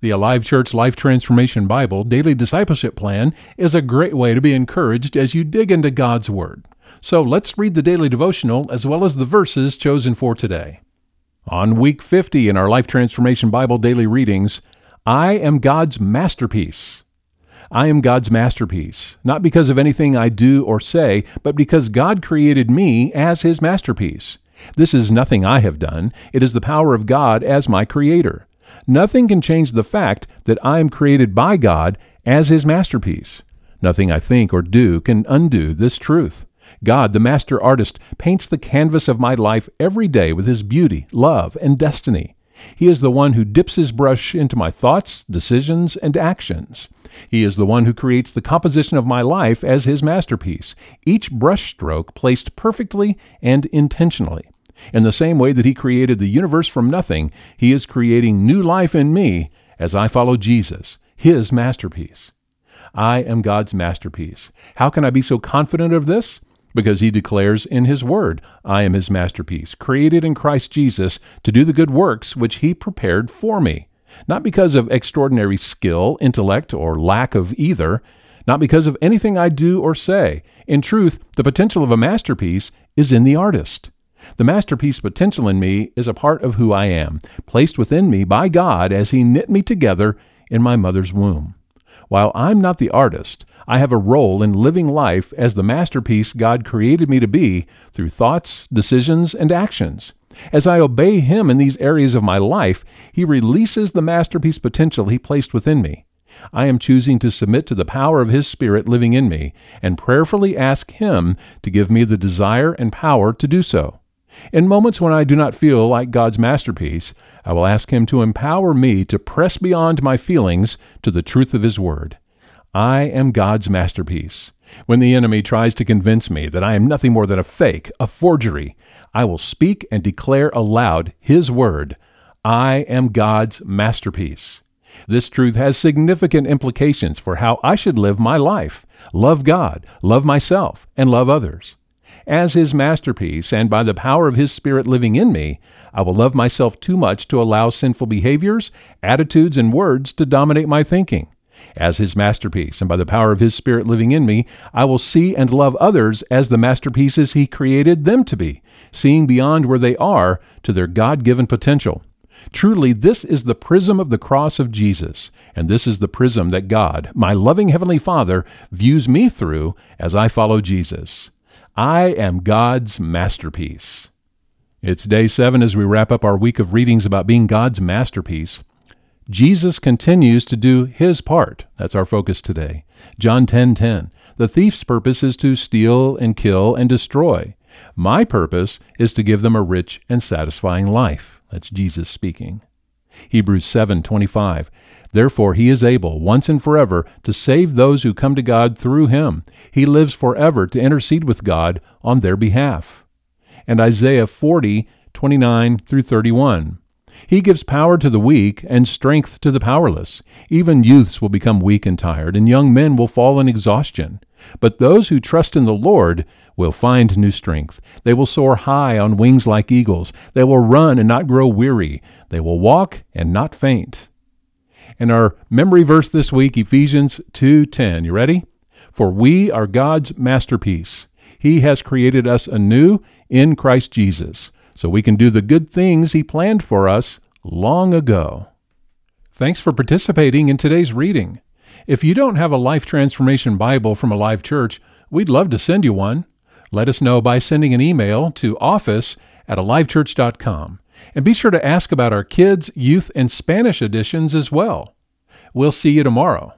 The Alive Church Life Transformation Bible Daily Discipleship Plan is a great way to be encouraged as you dig into God's Word. So let's read the daily devotional as well as the verses chosen for today. On week 50 in our Life Transformation Bible daily readings, I am God's masterpiece. I am God's masterpiece, not because of anything I do or say, but because God created me as His masterpiece. This is nothing I have done, it is the power of God as my Creator. Nothing can change the fact that I am created by God as His masterpiece. Nothing I think or do can undo this truth. God, the master artist, paints the canvas of my life every day with His beauty, love, and destiny. He is the one who dips his brush into my thoughts, decisions, and actions. He is the one who creates the composition of my life as his masterpiece, each brushstroke placed perfectly and intentionally. In the same way that He created the universe from nothing, He is creating new life in me as I follow Jesus, His masterpiece. I am God's masterpiece. How can I be so confident of this? Because He declares in His Word, I am His masterpiece, created in Christ Jesus to do the good works which He prepared for me. Not because of extraordinary skill, intellect, or lack of either, not because of anything I do or say. In truth, the potential of a masterpiece is in the artist. The masterpiece potential in me is a part of who I am, placed within me by God as He knit me together in my mother's womb. While I'm not the artist, I have a role in living life as the masterpiece God created me to be through thoughts, decisions, and actions. As I obey Him in these areas of my life, He releases the masterpiece potential He placed within me. I am choosing to submit to the power of His Spirit living in me and prayerfully ask Him to give me the desire and power to do so. In moments when I do not feel like God's masterpiece, I will ask Him to empower me to press beyond my feelings to the truth of His Word. I am God's masterpiece. When the enemy tries to convince me that I am nothing more than a fake, a forgery, I will speak and declare aloud His Word. I am God's masterpiece. This truth has significant implications for how I should live my life, love God, love myself, and love others. As His masterpiece, and by the power of His Spirit living in me, I will love myself too much to allow sinful behaviors, attitudes, and words to dominate my thinking. As His masterpiece, and by the power of His Spirit living in me, I will see and love others as the masterpieces He created them to be, seeing beyond where they are to their God given potential. Truly, this is the prism of the cross of Jesus, and this is the prism that God, my loving Heavenly Father, views me through as I follow Jesus. I am God's masterpiece. It's day seven as we wrap up our week of readings about being God's masterpiece. Jesus continues to do his part. That's our focus today. John 10:10. 10, 10. The thief's purpose is to steal and kill and destroy. My purpose is to give them a rich and satisfying life. That's Jesus speaking. Hebrews 7:25. Therefore, he is able, once and forever, to save those who come to God through him. He lives forever to intercede with God on their behalf. And Isaiah 40, 29 through 31. He gives power to the weak and strength to the powerless. Even youths will become weak and tired, and young men will fall in exhaustion. But those who trust in the Lord will find new strength. They will soar high on wings like eagles. They will run and not grow weary. They will walk and not faint. And our memory verse this week, Ephesians 2:10. You ready? For we are God's masterpiece. He has created us anew in Christ Jesus, so we can do the good things he planned for us long ago. Thanks for participating in today's reading. If you don't have a Life Transformation Bible from Alive Church, we'd love to send you one. Let us know by sending an email to office at alivechurch.com. And be sure to ask about our kids, youth, and Spanish editions as well. We'll see you tomorrow.